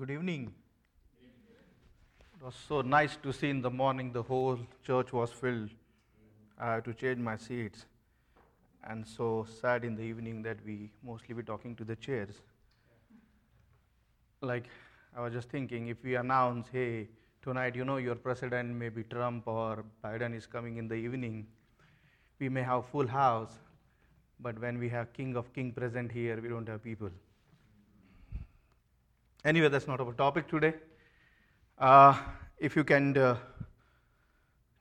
Good evening. It was so nice to see in the morning the whole church was filled. I had to change my seats. And so sad in the evening that we mostly be talking to the chairs. Like, I was just thinking if we announce, hey, tonight, you know, your president maybe Trump or Biden is coming in the evening, we may have full house. But when we have King of King present here, we don't have people. Anyway, that's not our topic today. Uh, if you can uh,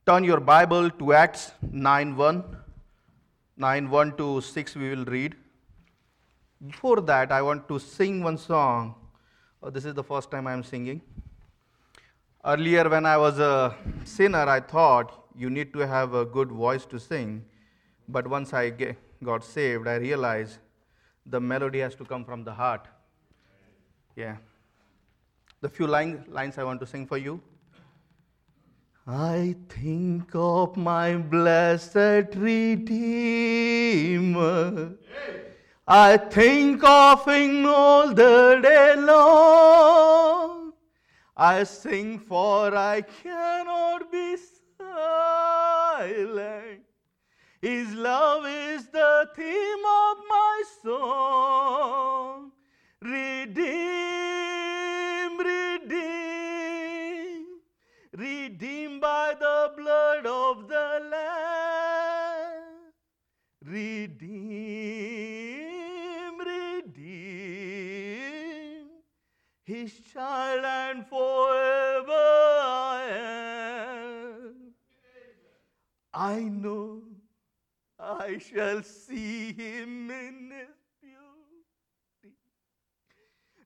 turn your Bible to Acts 9 1. 9 1 to 6, we will read. Before that, I want to sing one song. Oh, this is the first time I am singing. Earlier, when I was a sinner, I thought you need to have a good voice to sing. But once I get, got saved, I realized the melody has to come from the heart. Yeah. The few line, lines I want to sing for you. I think of my blessed Redeemer. I think of him all the day long. I sing for I cannot be silent. His love is the theme of my song. Redeem, Redeem, redeem, His child and forever I am. I know I shall see him in his beauty,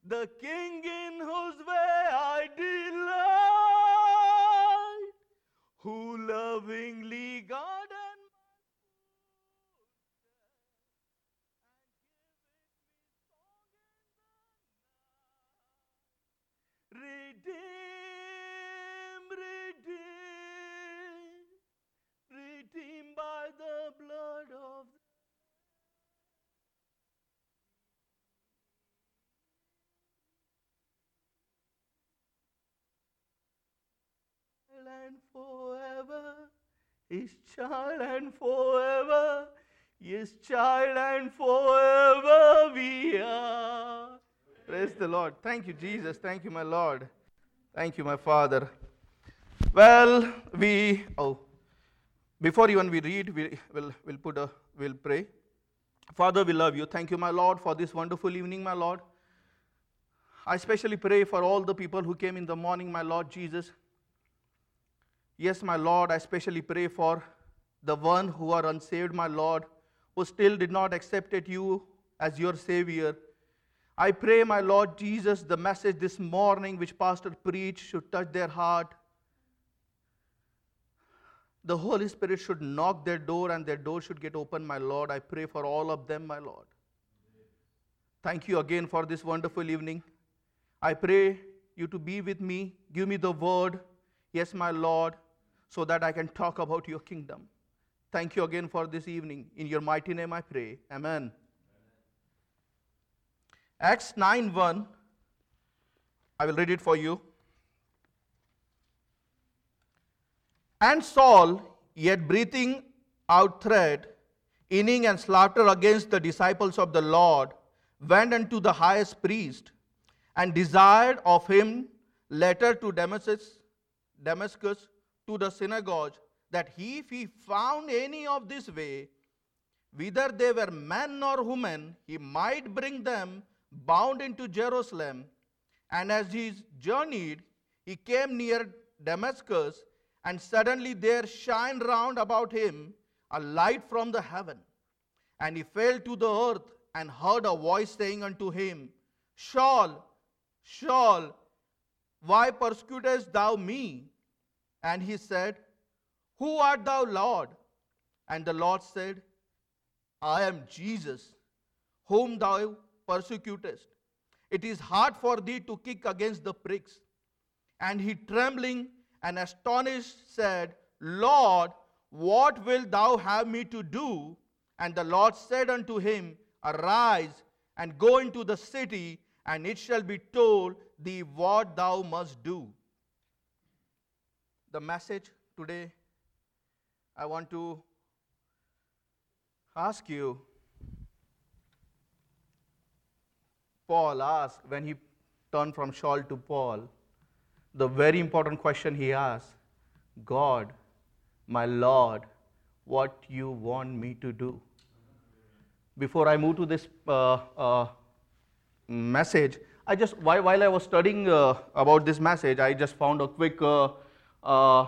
the king in whose way I delight, who lovingly guarded Redeem, redeem, redeemed by the blood of and forever, his child and forever, his child and forever we are. Praise the Lord. Thank you, Jesus. Thank you, my Lord. Thank you, my Father. Well, we, oh, before even we read, we will we'll put a, we'll pray. Father, we love you. Thank you, my Lord, for this wonderful evening, my Lord. I especially pray for all the people who came in the morning, my Lord Jesus. Yes, my Lord, I especially pray for the one who are unsaved, my Lord, who still did not accept you as your Savior. I pray, my Lord Jesus, the message this morning which Pastor preached should touch their heart. The Holy Spirit should knock their door and their door should get open, my Lord. I pray for all of them, my Lord. Thank you again for this wonderful evening. I pray you to be with me. Give me the word, yes, my Lord, so that I can talk about your kingdom. Thank you again for this evening. In your mighty name I pray. Amen. Acts 9 1. I will read it for you. And Saul, yet breathing out threat, inning and slaughter against the disciples of the Lord, went unto the highest priest and desired of him letter to Damascus, Damascus to the synagogue, that he, if he found any of this way, whether they were men or women, he might bring them bound into Jerusalem. And as he journeyed, he came near Damascus, and suddenly there shined round about him a light from the heaven. And he fell to the earth and heard a voice saying unto him, Saul, Saul, why persecutest thou me? And he said, Who art thou, Lord? And the Lord said, I am Jesus, whom thou persecutest. It is hard for thee to kick against the pricks. And he, trembling and astonished, said, Lord, what wilt thou have me to do? And the Lord said unto him, Arise and go into the city, and it shall be told thee what thou must do. The message today, I want to ask you. Paul asked when he turned from Saul to Paul, the very important question he asked God, my Lord, what you want me to do? Before I move to this uh, uh, message, I just while, while I was studying uh, about this message, I just found a quick uh, uh,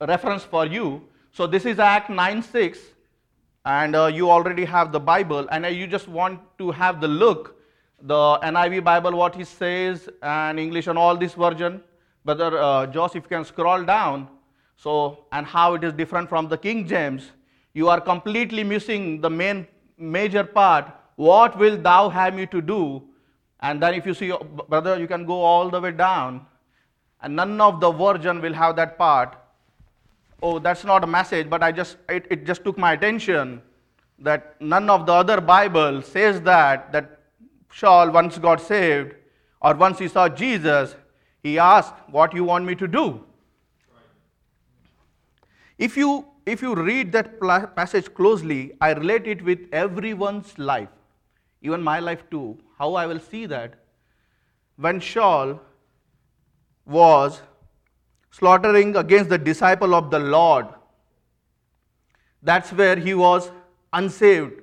reference for you. So this is Act 9 6, and uh, you already have the Bible, and you just want to have the look the NIV Bible, what he says, and English and all this version. Brother uh, Josh, if you can scroll down, so and how it is different from the King James, you are completely missing the main major part. What will thou have me to do? And then if you see, brother, you can go all the way down, and none of the version will have that part. Oh, that's not a message, but I just it, it just took my attention that none of the other Bible says that that Saul once got saved, or once he saw Jesus, he asked, What you want me to do? If you, if you read that passage closely, I relate it with everyone's life, even my life too. How I will see that. When Saul was slaughtering against the disciple of the Lord, that's where he was unsaved.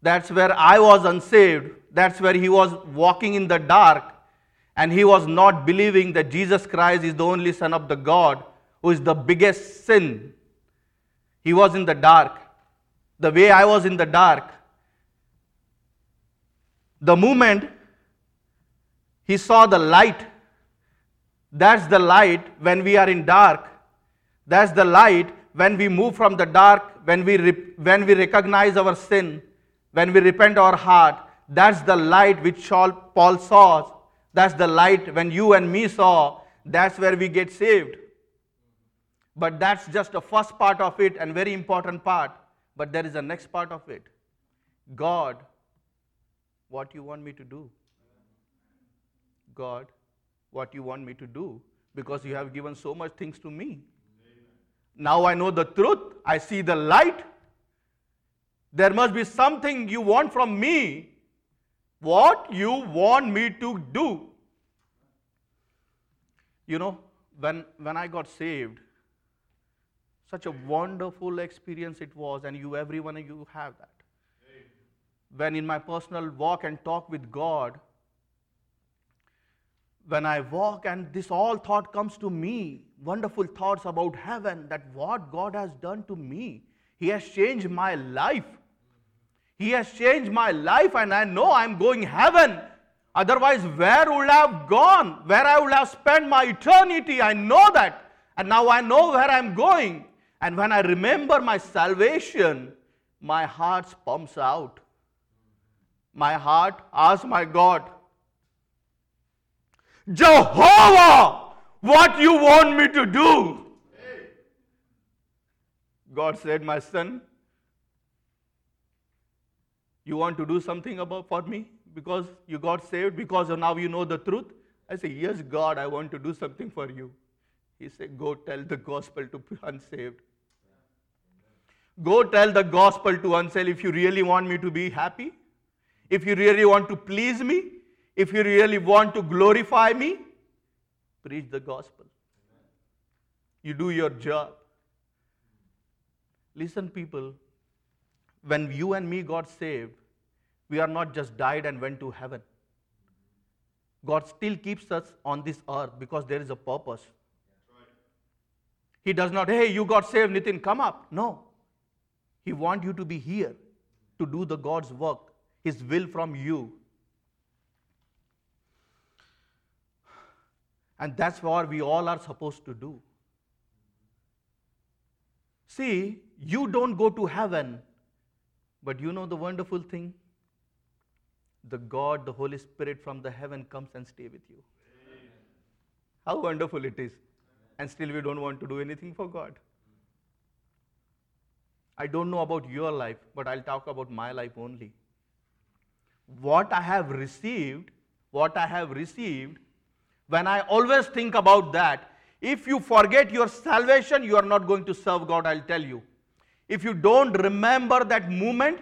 That's where I was unsaved that's where he was walking in the dark and he was not believing that Jesus Christ is the only Son of the God who is the biggest sin. He was in the dark. The way I was in the dark. The moment he saw the light, that's the light when we are in dark. That's the light when we move from the dark, when we, when we recognize our sin, when we repent our heart that's the light which Paul saw. That's the light when you and me saw. That's where we get saved. But that's just the first part of it and very important part. But there is a next part of it. God, what you want me to do? God, what you want me to do? Because you have given so much things to me. Now I know the truth. I see the light. There must be something you want from me what you want me to do. You know, when, when I got saved, such a wonderful experience it was, and you, everyone you have that. When in my personal walk and talk with God, when I walk and this all thought comes to me, wonderful thoughts about heaven, that what God has done to me, He has changed my life. He has changed my life and I know I'm going heaven. Otherwise, where would I have gone? Where I would have spent my eternity? I know that. And now I know where I'm going. And when I remember my salvation, my heart pumps out. My heart asks my God, Jehovah, what you want me to do? God said, My son, you want to do something about for me because you got saved because now you know the truth? I say, Yes, God, I want to do something for you. He said, Go tell the gospel to unsaved. Go tell the gospel to unsaved if you really want me to be happy, if you really want to please me, if you really want to glorify me, preach the gospel. You do your job. Listen, people, when you and me got saved, we are not just died and went to heaven. God still keeps us on this earth because there is a purpose. He does not, hey, you got saved, Nitin, come up. No. He wants you to be here to do the God's work, His will from you. And that's what we all are supposed to do. See, you don't go to heaven but you know the wonderful thing? The God, the Holy Spirit from the heaven comes and stay with you. Amen. How wonderful it is. And still we don't want to do anything for God. I don't know about your life, but I'll talk about my life only. what I have received, what I have received, when I always think about that, if you forget your salvation, you are not going to serve God, I'll tell you. If you don't remember that moment,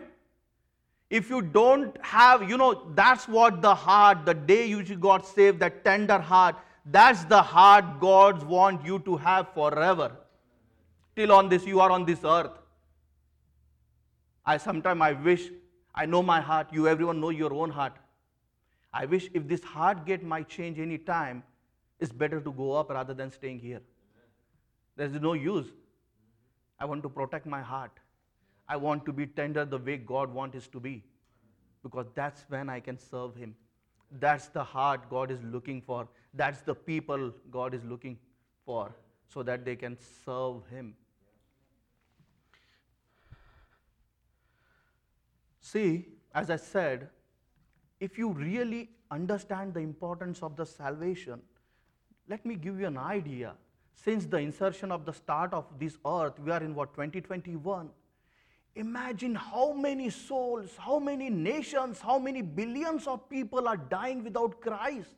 if you don't have, you know, that's what the heart, the day you got saved, that tender heart, that's the heart God wants you to have forever. Till on this, you are on this earth. I sometimes I wish, I know my heart, you everyone know your own heart. I wish if this heart get my change any time, it's better to go up rather than staying here. There's no use. I want to protect my heart. I want to be tender the way God wants us to be. Because that's when I can serve Him. That's the heart God is looking for. That's the people God is looking for so that they can serve Him. See, as I said, if you really understand the importance of the salvation, let me give you an idea. Since the insertion of the start of this earth, we are in what, 2021? Imagine how many souls, how many nations, how many billions of people are dying without Christ.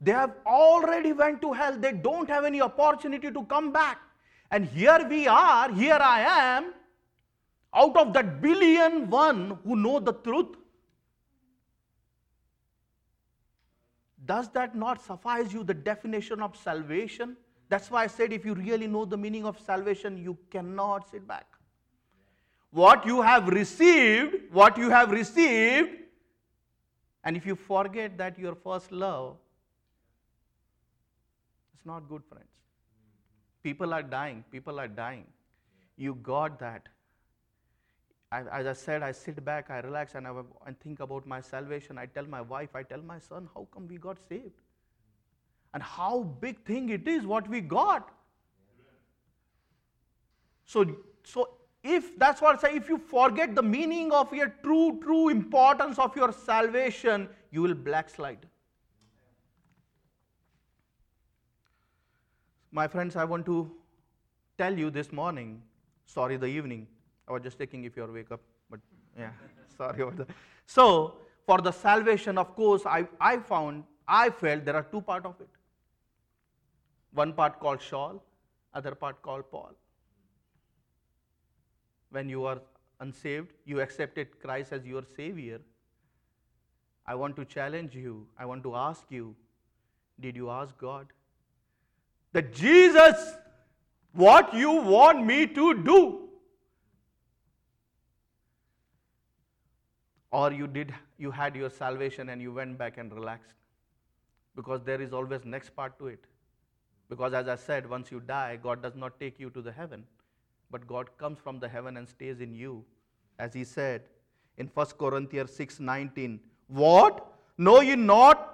They have already went to hell. They don't have any opportunity to come back. And here we are, here I am, out of that billion one who know the truth. Does that not suffice you the definition of salvation? That's why I said if you really know the meaning of salvation, you cannot sit back. What you have received, what you have received, and if you forget that your first love, it's not good, friends. People are dying, people are dying. You got that. I, as I said, I sit back, I relax, and I, I think about my salvation. I tell my wife, I tell my son, how come we got saved? And how big thing it is what we got. So, so if that's what I say, if you forget the meaning of your true, true importance of your salvation, you will backslide. My friends, I want to tell you this morning, sorry, the evening, I was just checking if you're wake up, but yeah, sorry about that. So, for the salvation, of course, I, I found, I felt there are two parts of it. One part called Saul, other part called Paul. When you are unsaved, you accepted Christ as your Savior. I want to challenge you. I want to ask you did you ask God that Jesus, what you want me to do? or you did you had your salvation and you went back and relaxed because there is always next part to it because as i said once you die god does not take you to the heaven but god comes from the heaven and stays in you as he said in 1 corinthians 6:19 what know ye not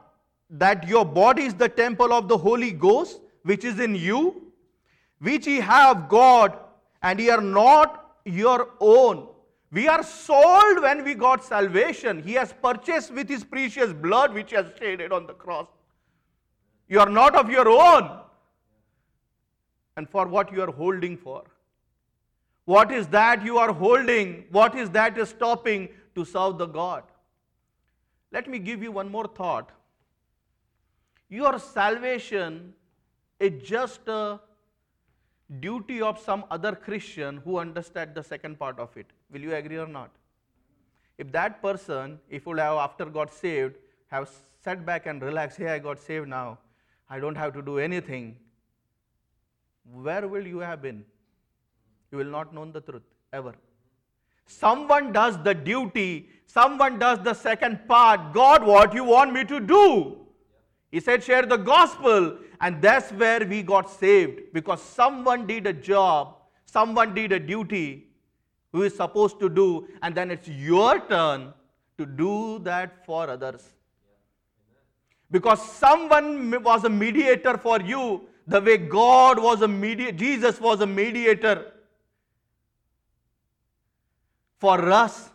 that your body is the temple of the holy ghost which is in you which ye have god and ye are not your own we are sold when we got salvation. He has purchased with his precious blood which he has shaded on the cross. You are not of your own. And for what you are holding for. What is that you are holding? What is that is stopping to serve the God? Let me give you one more thought. Your salvation is just a duty of some other Christian who understand the second part of it. Will you agree or not? If that person, if would have after got saved, have sat back and relaxed, hey, I got saved now, I don't have to do anything, where will you have been? You will not know the truth ever. Someone does the duty, someone does the second part. God, what you want me to do? He said, share the gospel. And that's where we got saved because someone did a job, someone did a duty who is supposed to do, and then it's your turn to do that for others. Because someone was a mediator for you, the way God was a mediator, Jesus was a mediator for us.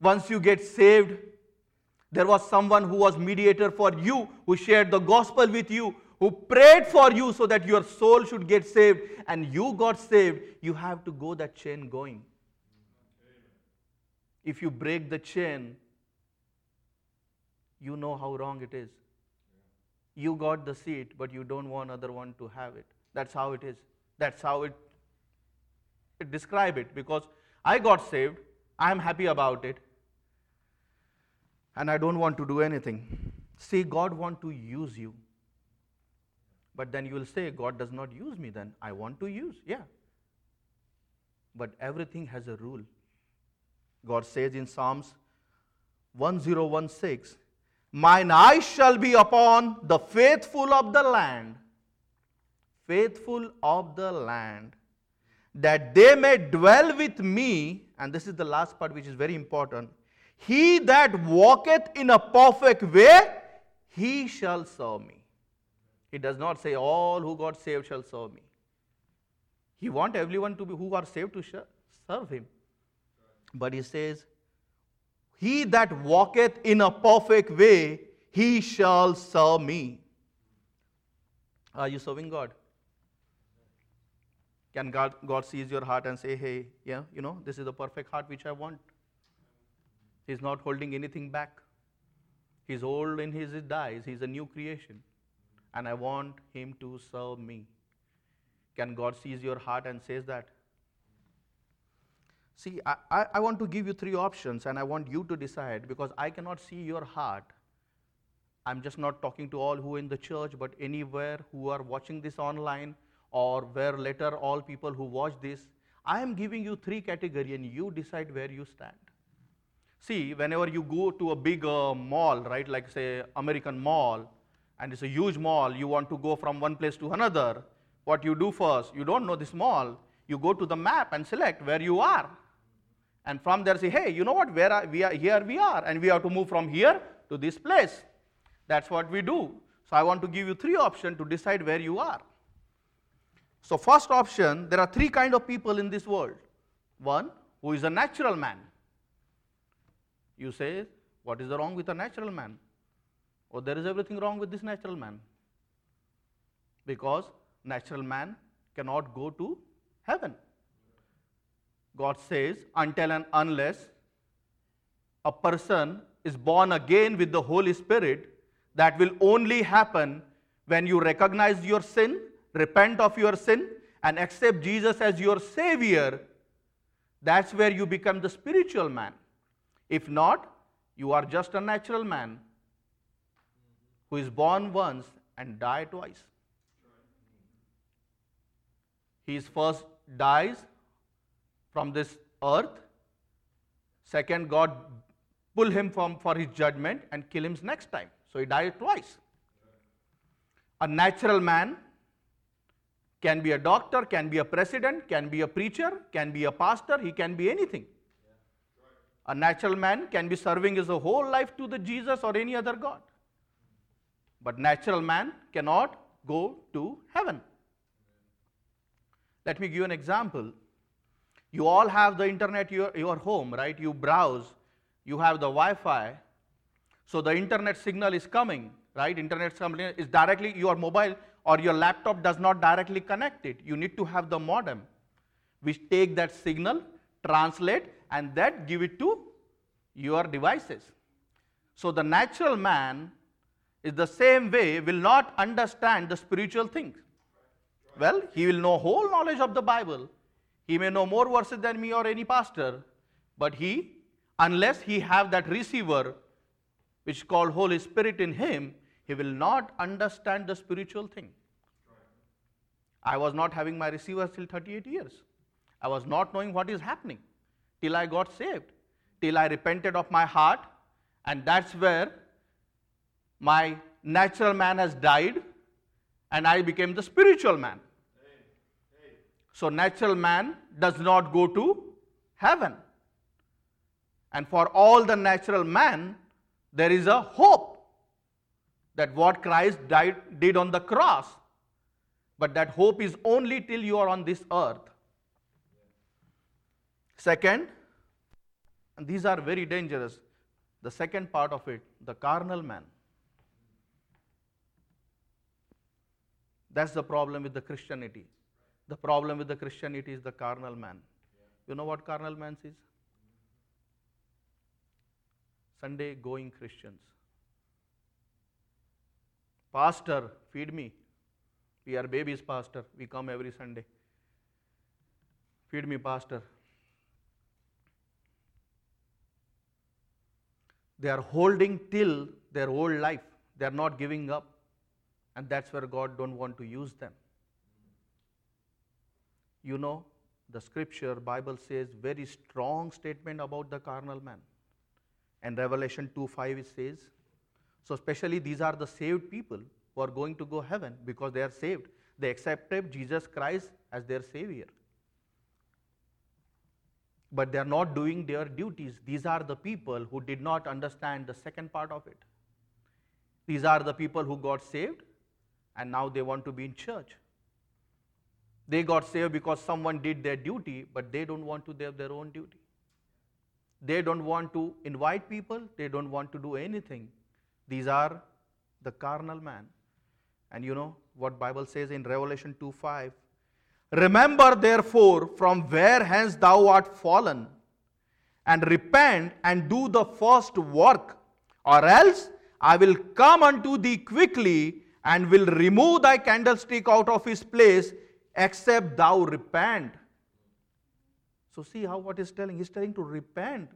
Once you get saved, there was someone who was mediator for you, who shared the gospel with you, who prayed for you so that your soul should get saved, and you got saved. You have to go that chain going. If you break the chain, you know how wrong it is. You got the seat, but you don't want other one to have it. That's how it is. That's how it, it describe it because I got saved, I'm happy about it, and I don't want to do anything. See, God want to use you. But then you will say, God does not use me then. I want to use. Yeah. But everything has a rule. God says in Psalms 1016, Mine eyes shall be upon the faithful of the land, faithful of the land, that they may dwell with me. And this is the last part which is very important. He that walketh in a perfect way, he shall serve me. He does not say, All who got saved shall serve me. He wants everyone to be who are saved to serve him. But he says, He that walketh in a perfect way, he shall serve me. Are you serving God? Can God, God sees your heart and say, Hey, yeah, you know, this is the perfect heart which I want. He's not holding anything back. He's old in his dies. He's a new creation. And I want him to serve me. Can God sees your heart and says that? See, I, I, want to give you three options and I want you to decide because I cannot see your heart. I'm just not talking to all who are in the church, but anywhere who are watching this online or where later all people who watch this. I am giving you three categories and you decide where you stand. See, whenever you go to a big uh, mall, right, like say American mall, and it's a huge mall, you want to go from one place to another, what you do first, you don't know this mall, you go to the map and select where you are. And from there say, hey, you know what, where are, we are, here we are, and we have to move from here to this place. That's what we do. So I want to give you three options to decide where you are. So first option, there are three kind of people in this world. One, who is a natural man. You say, what is the wrong with a natural man? Or oh, there is everything wrong with this natural man. Because natural man cannot go to heaven. God says, until and unless a person is born again with the Holy Spirit, that will only happen when you recognize your sin, repent of your sin, and accept Jesus as your Savior. That's where you become the spiritual man. If not, you are just a natural man who is born once and die twice. He first dies from this earth. Second, God pull him from for his judgment and kill him next time. So he died twice. A natural man can be a doctor, can be a president, can be a preacher, can be a pastor, he can be anything. A natural man can be serving his whole life to the Jesus or any other God. But natural man cannot go to heaven. Let me give you an example. You all have the internet your, your home, right? You browse, you have the Wi-Fi. So the internet signal is coming, right? Internet signal is directly your mobile or your laptop does not directly connect it. You need to have the modem which take that signal, translate and that give it to your devices. So the natural man is the same way will not understand the spiritual things. Well, he will know whole knowledge of the Bible. He may know more verses than me or any pastor, but he, unless he have that receiver, which is called Holy Spirit in him, he will not understand the spiritual thing. I was not having my receiver till 38 years. I was not knowing what is happening till I got saved, till I repented of my heart, and that's where my natural man has died and I became the spiritual man. So, natural man does not go to heaven. And for all the natural man, there is a hope that what Christ died, did on the cross. But that hope is only till you are on this earth. Second, and these are very dangerous, the second part of it, the carnal man. That's the problem with the Christianity. The problem with the Christianity is the carnal man. You know what carnal man is? Sunday going Christians. Pastor, feed me. We are babies, Pastor. We come every Sunday. Feed me, Pastor. They are holding till their whole life. They are not giving up. And that's where God don't want to use them. You know, the scripture, Bible says very strong statement about the carnal man. And Revelation 2.5 it says, so especially these are the saved people who are going to go heaven because they are saved. They accepted Jesus Christ as their savior. But they are not doing their duties. These are the people who did not understand the second part of it. These are the people who got saved and now they want to be in church. They got saved because someone did their duty, but they don't want to have their own duty. They don't want to invite people, they don't want to do anything. These are the carnal man. And you know what Bible says in Revelation 2 5. Remember therefore from where hence thou art fallen, and repent and do the first work, or else I will come unto thee quickly and will remove thy candlestick out of his place, except thou repent. So, see how what he's telling? He's telling to repent.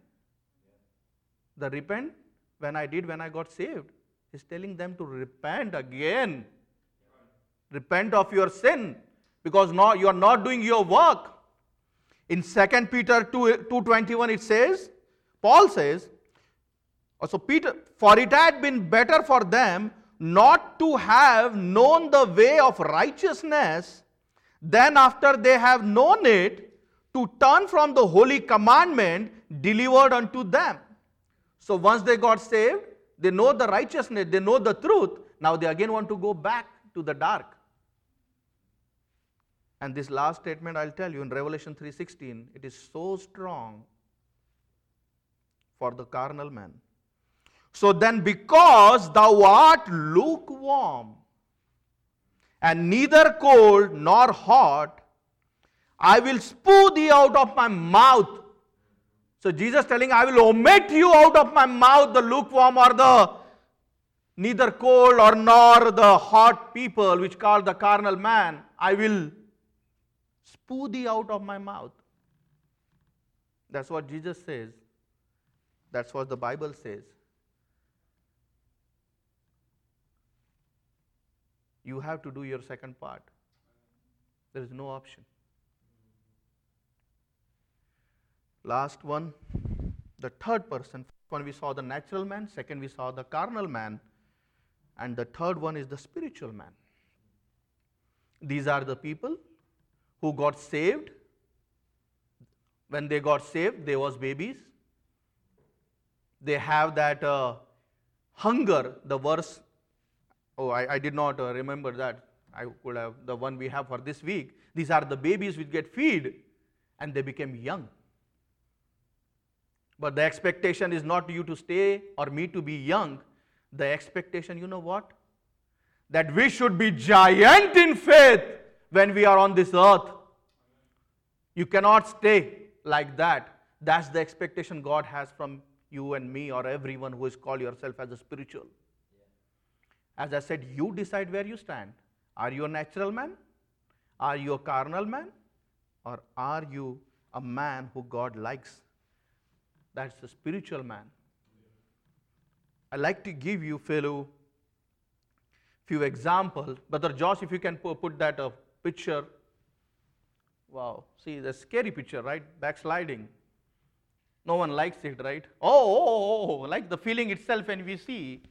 The repent when I did when I got saved. He's telling them to repent again. Repent of your sin because now you are not doing your work. In 2 Peter 2, 2.21 it says, Paul says, uh, so Peter, for it had been better for them not to have known the way of righteousness than after they have known it to turn from the holy commandment delivered unto them. So once they got saved, they know the righteousness, they know the truth. Now they again want to go back to the dark. And this last statement I'll tell you in Revelation 3:16, it is so strong for the carnal man. So then, because thou art lukewarm, and neither cold nor hot, I will spew thee out of my mouth. So Jesus telling, I will omit you out of my mouth, the lukewarm or the neither cold or nor the hot people, which call the carnal man. I will spew thee out of my mouth. That's what Jesus says. That's what the Bible says. You have to do your second part. There is no option. Last one, the third person. One we saw the natural man, second we saw the carnal man, and the third one is the spiritual man. These are the people who got saved. When they got saved, they was babies. They have that uh, hunger. The verse Oh, I, I did not uh, remember that. I could have the one we have for this week. These are the babies which get feed and they become young. But the expectation is not you to stay or me to be young. The expectation, you know what? That we should be giant in faith when we are on this earth. You cannot stay like that. That's the expectation God has from you and me or everyone who is called yourself as a spiritual. As I said, you decide where you stand. Are you a natural man? Are you a carnal man? Or are you a man who God likes? That's the spiritual man. I like to give you, fellow, few examples. Brother Josh, if you can put that uh, picture. Wow, see the scary picture, right? Backsliding. No one likes it, right? Oh, oh, oh, oh, like the feeling itself when we see.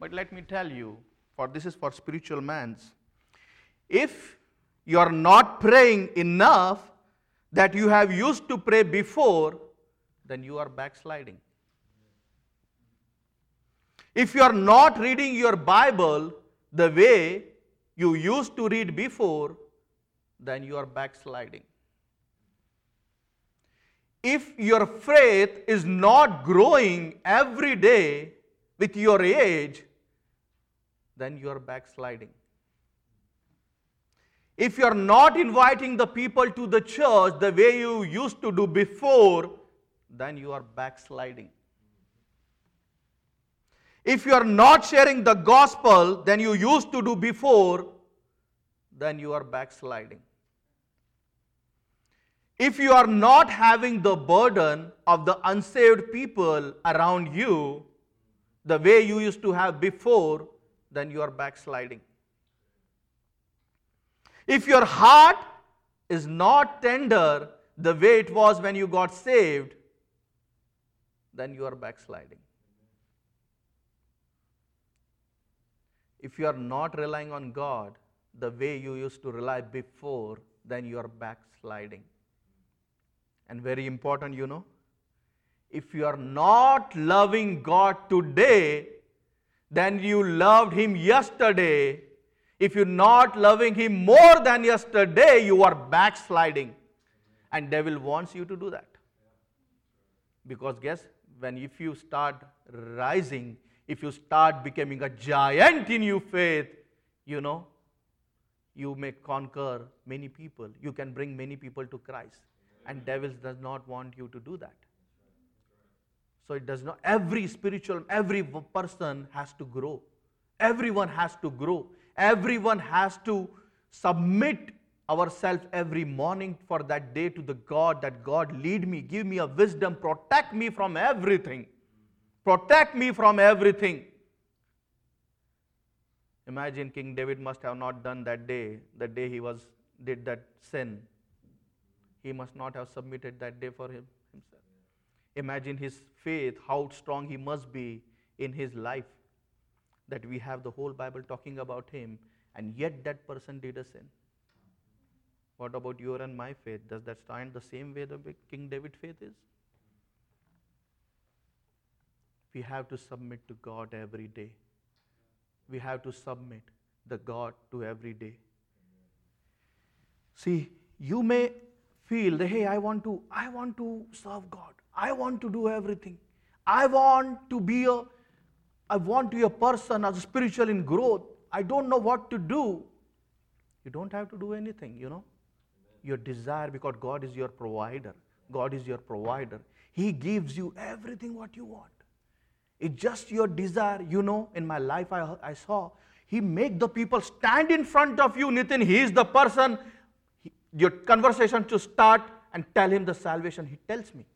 But let me tell you, for this is for spiritual man's. If you are not praying enough that you have used to pray before, then you are backsliding. If you are not reading your Bible the way you used to read before, then you are backsliding. If your faith is not growing every day with your age, then you are backsliding. If you are not inviting the people to the church the way you used to do before, then you are backsliding. if you are not sharing the gospel than you used to do before, then you are backsliding. If you are not having the burden of the unsaved people around you the way you used to have before, then you are backsliding. If your heart is not tender the way it was when you got saved, then you are backsliding. If you are not relying on God the way you used to rely before, then you are backsliding. And very important, you know, if you are not loving God today, then you loved Him yesterday. If you're not loving Him more than yesterday, you are backsliding. And devil wants you to do that. Because guess, when if you start rising, if you start becoming a giant in your faith, you know, you may conquer many people. You can bring many people to Christ. And devil does not want you to do that. So it does not, every spiritual, every person has to grow. Everyone has to grow. Everyone has to submit ourselves every morning for that day to the God that God lead me, give me a wisdom, protect me from everything. Protect me from everything. Imagine King David must have not done that day, the day he was did that sin. He must not have submitted that day for him. Imagine his faith, how strong he must be in his life. That we have the whole Bible talking about him, and yet that person did a sin. What about your and my faith? Does that stand the same way the King David faith is? We have to submit to God every day. We have to submit the God to every day. See, you may feel that hey, I want to, I want to serve God. I want to do everything. I want to be a, I want to be a person as spiritual in growth. I don't know what to do. You don't have to do anything, you know. Your desire, because God is your provider. God is your provider. He gives you everything what you want. It's just your desire. You know, in my life I, I saw, he make the people stand in front of you, Nitin. He is the person, he, your conversation to start and tell him the salvation. He tells me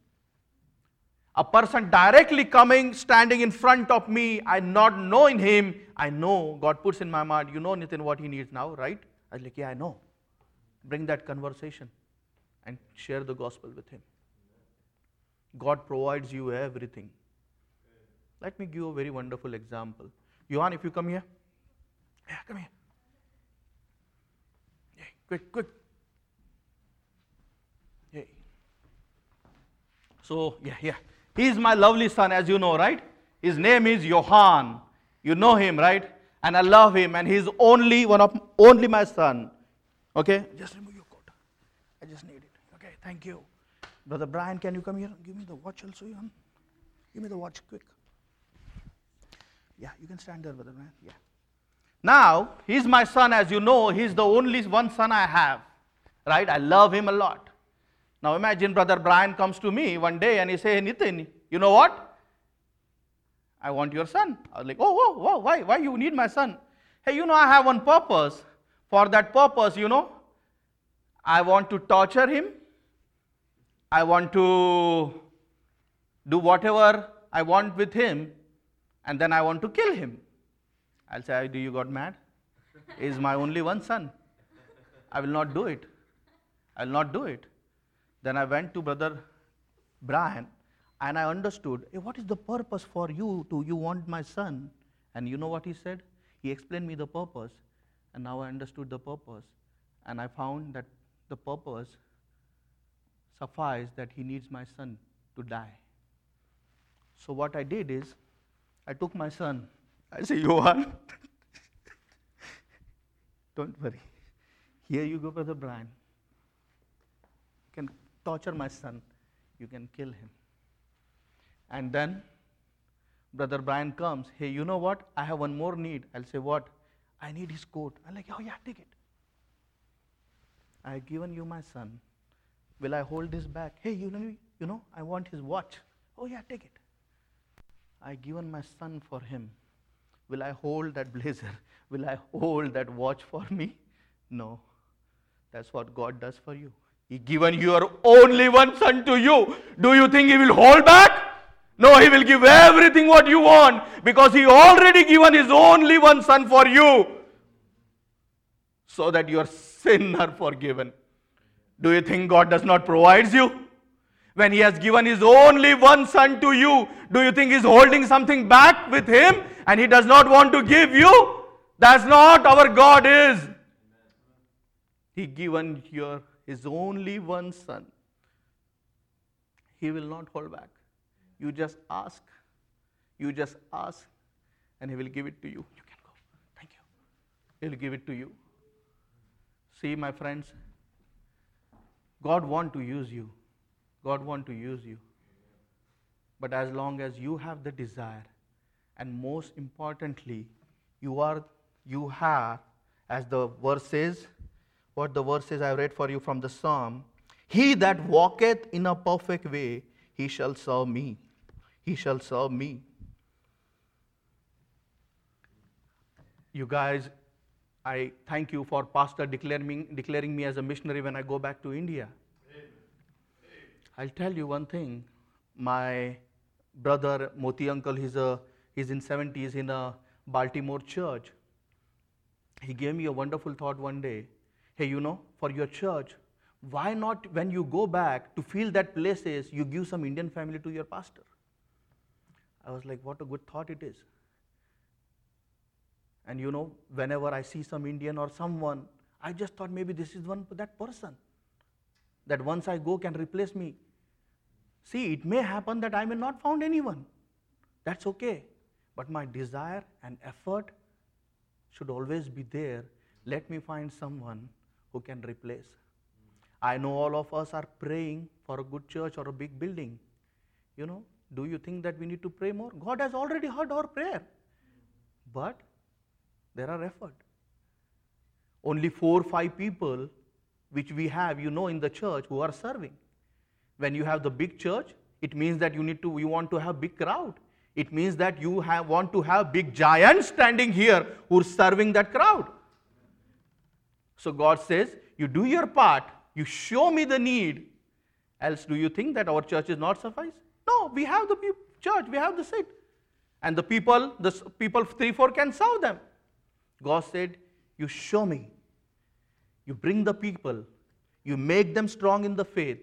a person directly coming, standing in front of me, I not knowing him, I know God puts in my mind, you know, Nitin, what he needs now, right? I was like, yeah, I know. Bring that conversation and share the gospel with him. God provides you everything. Let me give a very wonderful example. Johan, if you come here. Yeah, come here. Yeah, quick, quick. Hey. So, yeah, yeah. He is my lovely son, as you know, right? His name is Johan. You know him, right? And I love him, and he's only one of only my son. Okay? Just remove your coat. I just need it. Okay, thank you. Brother Brian, can you come here? Give me the watch also, Johan. Give me the watch quick. Yeah, you can stand there, Brother Brian. Yeah. Now, he's my son, as you know. He's the only one son I have. Right? I love him a lot. Now imagine Brother Brian comes to me one day and he say, Nitin, you know what? I want your son. I was like, oh, oh, oh, why? Why you need my son? Hey, you know, I have one purpose. For that purpose, you know, I want to torture him. I want to do whatever I want with him, and then I want to kill him. I'll say, Do you got mad? He's my only one son. I will not do it. I will not do it. Then I went to Brother Brian and I understood hey, what is the purpose for you to you want my son? And you know what he said? He explained me the purpose, and now I understood the purpose. And I found that the purpose sufficed that he needs my son to die. So what I did is I took my son. I say, Johan, don't worry. Here you go, Brother Brian. Torture my son, you can kill him. And then Brother Brian comes, hey, you know what? I have one more need. I'll say, what? I need his coat. I'm like, oh yeah, take it. I have given you my son. Will I hold this back? Hey, you know, you know, I want his watch. Oh yeah, take it. I have given my son for him. Will I hold that blazer? Will I hold that watch for me? No. That's what God does for you. He given your only one son to you. Do you think he will hold back? No, he will give everything what you want because he already given his only one son for you so that your sin are forgiven. Do you think God does not provide you? When he has given his only one son to you, do you think he's holding something back with him and he does not want to give you? That's not our God is. He given your his only one son. He will not hold back. You just ask. You just ask, and He will give it to you. You can go. Thank you. He'll give it to you. See, my friends, God want to use you. God want to use you. But as long as you have the desire, and most importantly, you are you have, as the verse says, what the verse says I read for you from the Psalm, he that walketh in a perfect way, he shall serve me he shall serve me. You guys, I thank you for Pastor declaring, declaring me as a missionary when I go back to India. I'll tell you one thing. My brother Moti uncle, he's, a, he's in 70s in a Baltimore church. He gave me a wonderful thought one day. Hey, you know, for your church, why not when you go back to feel that places, you give some Indian family to your pastor? I was like, what a good thought it is. And you know, whenever I see some Indian or someone, I just thought maybe this is one that person that once I go can replace me. See, it may happen that I may not found anyone. That's okay. But my desire and effort should always be there. Let me find someone who can replace. I know all of us are praying for a good church or a big building. You know, do you think that we need to pray more? God has already heard our prayer. But there are effort. Only four, or five people which we have, you know, in the church who are serving. When you have the big church, it means that you need to, you want to have big crowd. It means that you have, want to have big giants standing here who are serving that crowd. So God says, you do your part, you show me the need, else do you think that our church is not suffice? No, we have the church, we have the seat. And the people, the people three, four can serve them. God said, You show me. You bring the people. You make them strong in the faith.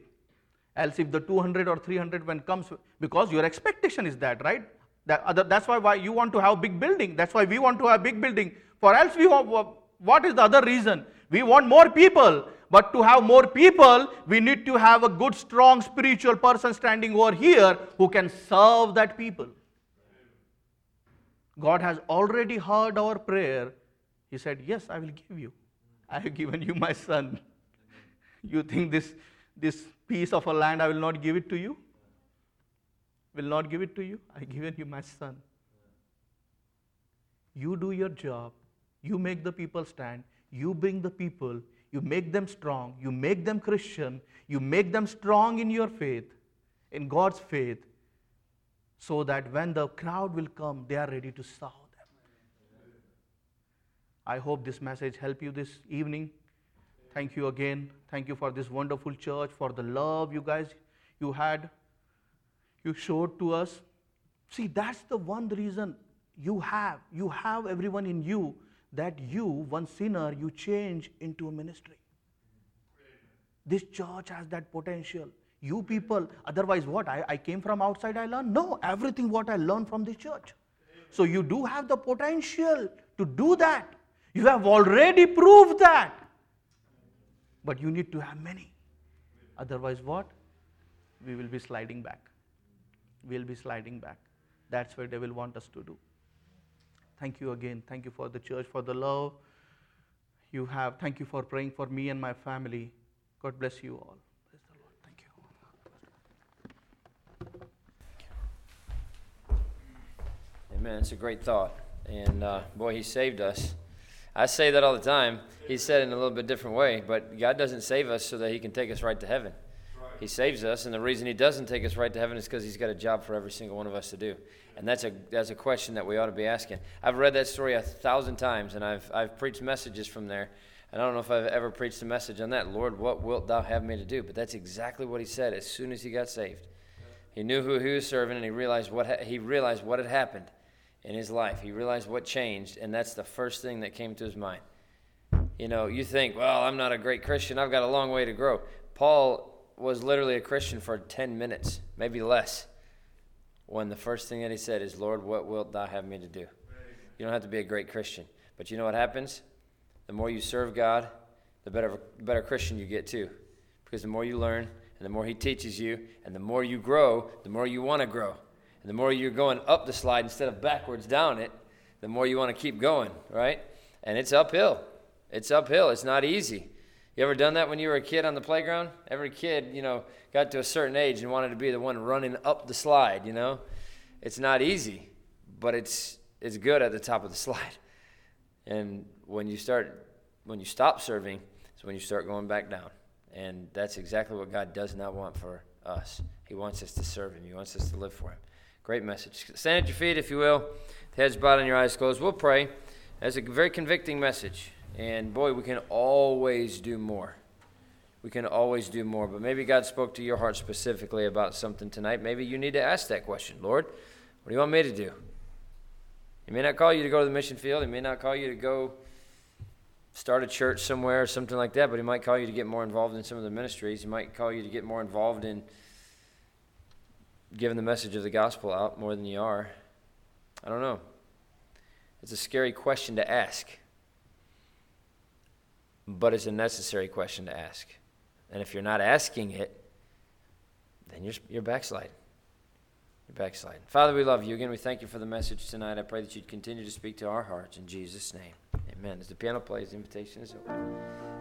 Else, if the 200 or 300 when comes, because your expectation is that, right? That that's why, why you want to have big building. That's why we want to have big building. For else, we have, what is the other reason? We want more people. But to have more people, we need to have a good, strong spiritual person standing over here who can serve that people. God has already heard our prayer. He said, Yes, I will give you. I have given you my son. You think this, this piece of a land I will not give it to you? Will not give it to you? I have given you my son. You do your job. You make the people stand. You bring the people you make them strong, you make them Christian, you make them strong in your faith, in God's faith, so that when the crowd will come, they are ready to serve them. I hope this message helped you this evening. Thank you again. Thank you for this wonderful church, for the love you guys you had, you showed to us. See, that's the one reason you have. You have everyone in you that you, one sinner, you change into a ministry. This church has that potential. You people, otherwise, what? I, I came from outside, I learned? No, everything what I learned from this church. So you do have the potential to do that. You have already proved that. But you need to have many. Otherwise, what? We will be sliding back. We'll be sliding back. That's what they will want us to do. Thank you again. Thank you for the church, for the love you have. Thank you for praying for me and my family. God bless you all. Bless the Lord. Thank you. Amen. It's a great thought. And uh, boy, he saved us. I say that all the time. He said it in a little bit different way, but God doesn't save us so that he can take us right to heaven. He saves us, and the reason He doesn't take us right to heaven is because He's got a job for every single one of us to do. And that's a, that's a question that we ought to be asking. I've read that story a thousand times, and I've, I've preached messages from there. And I don't know if I've ever preached a message on that. Lord, what wilt thou have me to do? But that's exactly what he said as soon as he got saved. He knew who he was serving, and he realized what, ha- he realized what had happened in his life. He realized what changed, and that's the first thing that came to his mind. You know, you think, well, I'm not a great Christian. I've got a long way to grow. Paul was literally a Christian for 10 minutes, maybe less, when the first thing that he said is, Lord, what wilt thou have me to do? You don't have to be a great Christian. But you know what happens? The more you serve God, the better, the better Christian you get too. Because the more you learn, and the more He teaches you, and the more you grow, the more you want to grow. And the more you're going up the slide instead of backwards down it, the more you want to keep going, right? And it's uphill. It's uphill. It's not easy. You ever done that when you were a kid on the playground? Every kid, you know, got to a certain age and wanted to be the one running up the slide, you know? It's not easy, but it's it's good at the top of the slide. And when you start when you stop serving, it's when you start going back down. And that's exactly what God does not want for us. He wants us to serve him. He wants us to live for him. Great message. Stand at your feet, if you will. The Heads bowed and your eyes closed. We'll pray. That's a very convicting message. And boy, we can always do more. We can always do more. But maybe God spoke to your heart specifically about something tonight. Maybe you need to ask that question Lord, what do you want me to do? He may not call you to go to the mission field. He may not call you to go start a church somewhere or something like that, but he might call you to get more involved in some of the ministries. He might call you to get more involved in giving the message of the gospel out more than you are. I don't know. It's a scary question to ask, but it's a necessary question to ask. And if you're not asking it, then you're, you're backsliding. You're backsliding. Father, we love you. Again, we thank you for the message tonight. I pray that you'd continue to speak to our hearts in Jesus' name. Amen. As the piano plays, the invitation is open.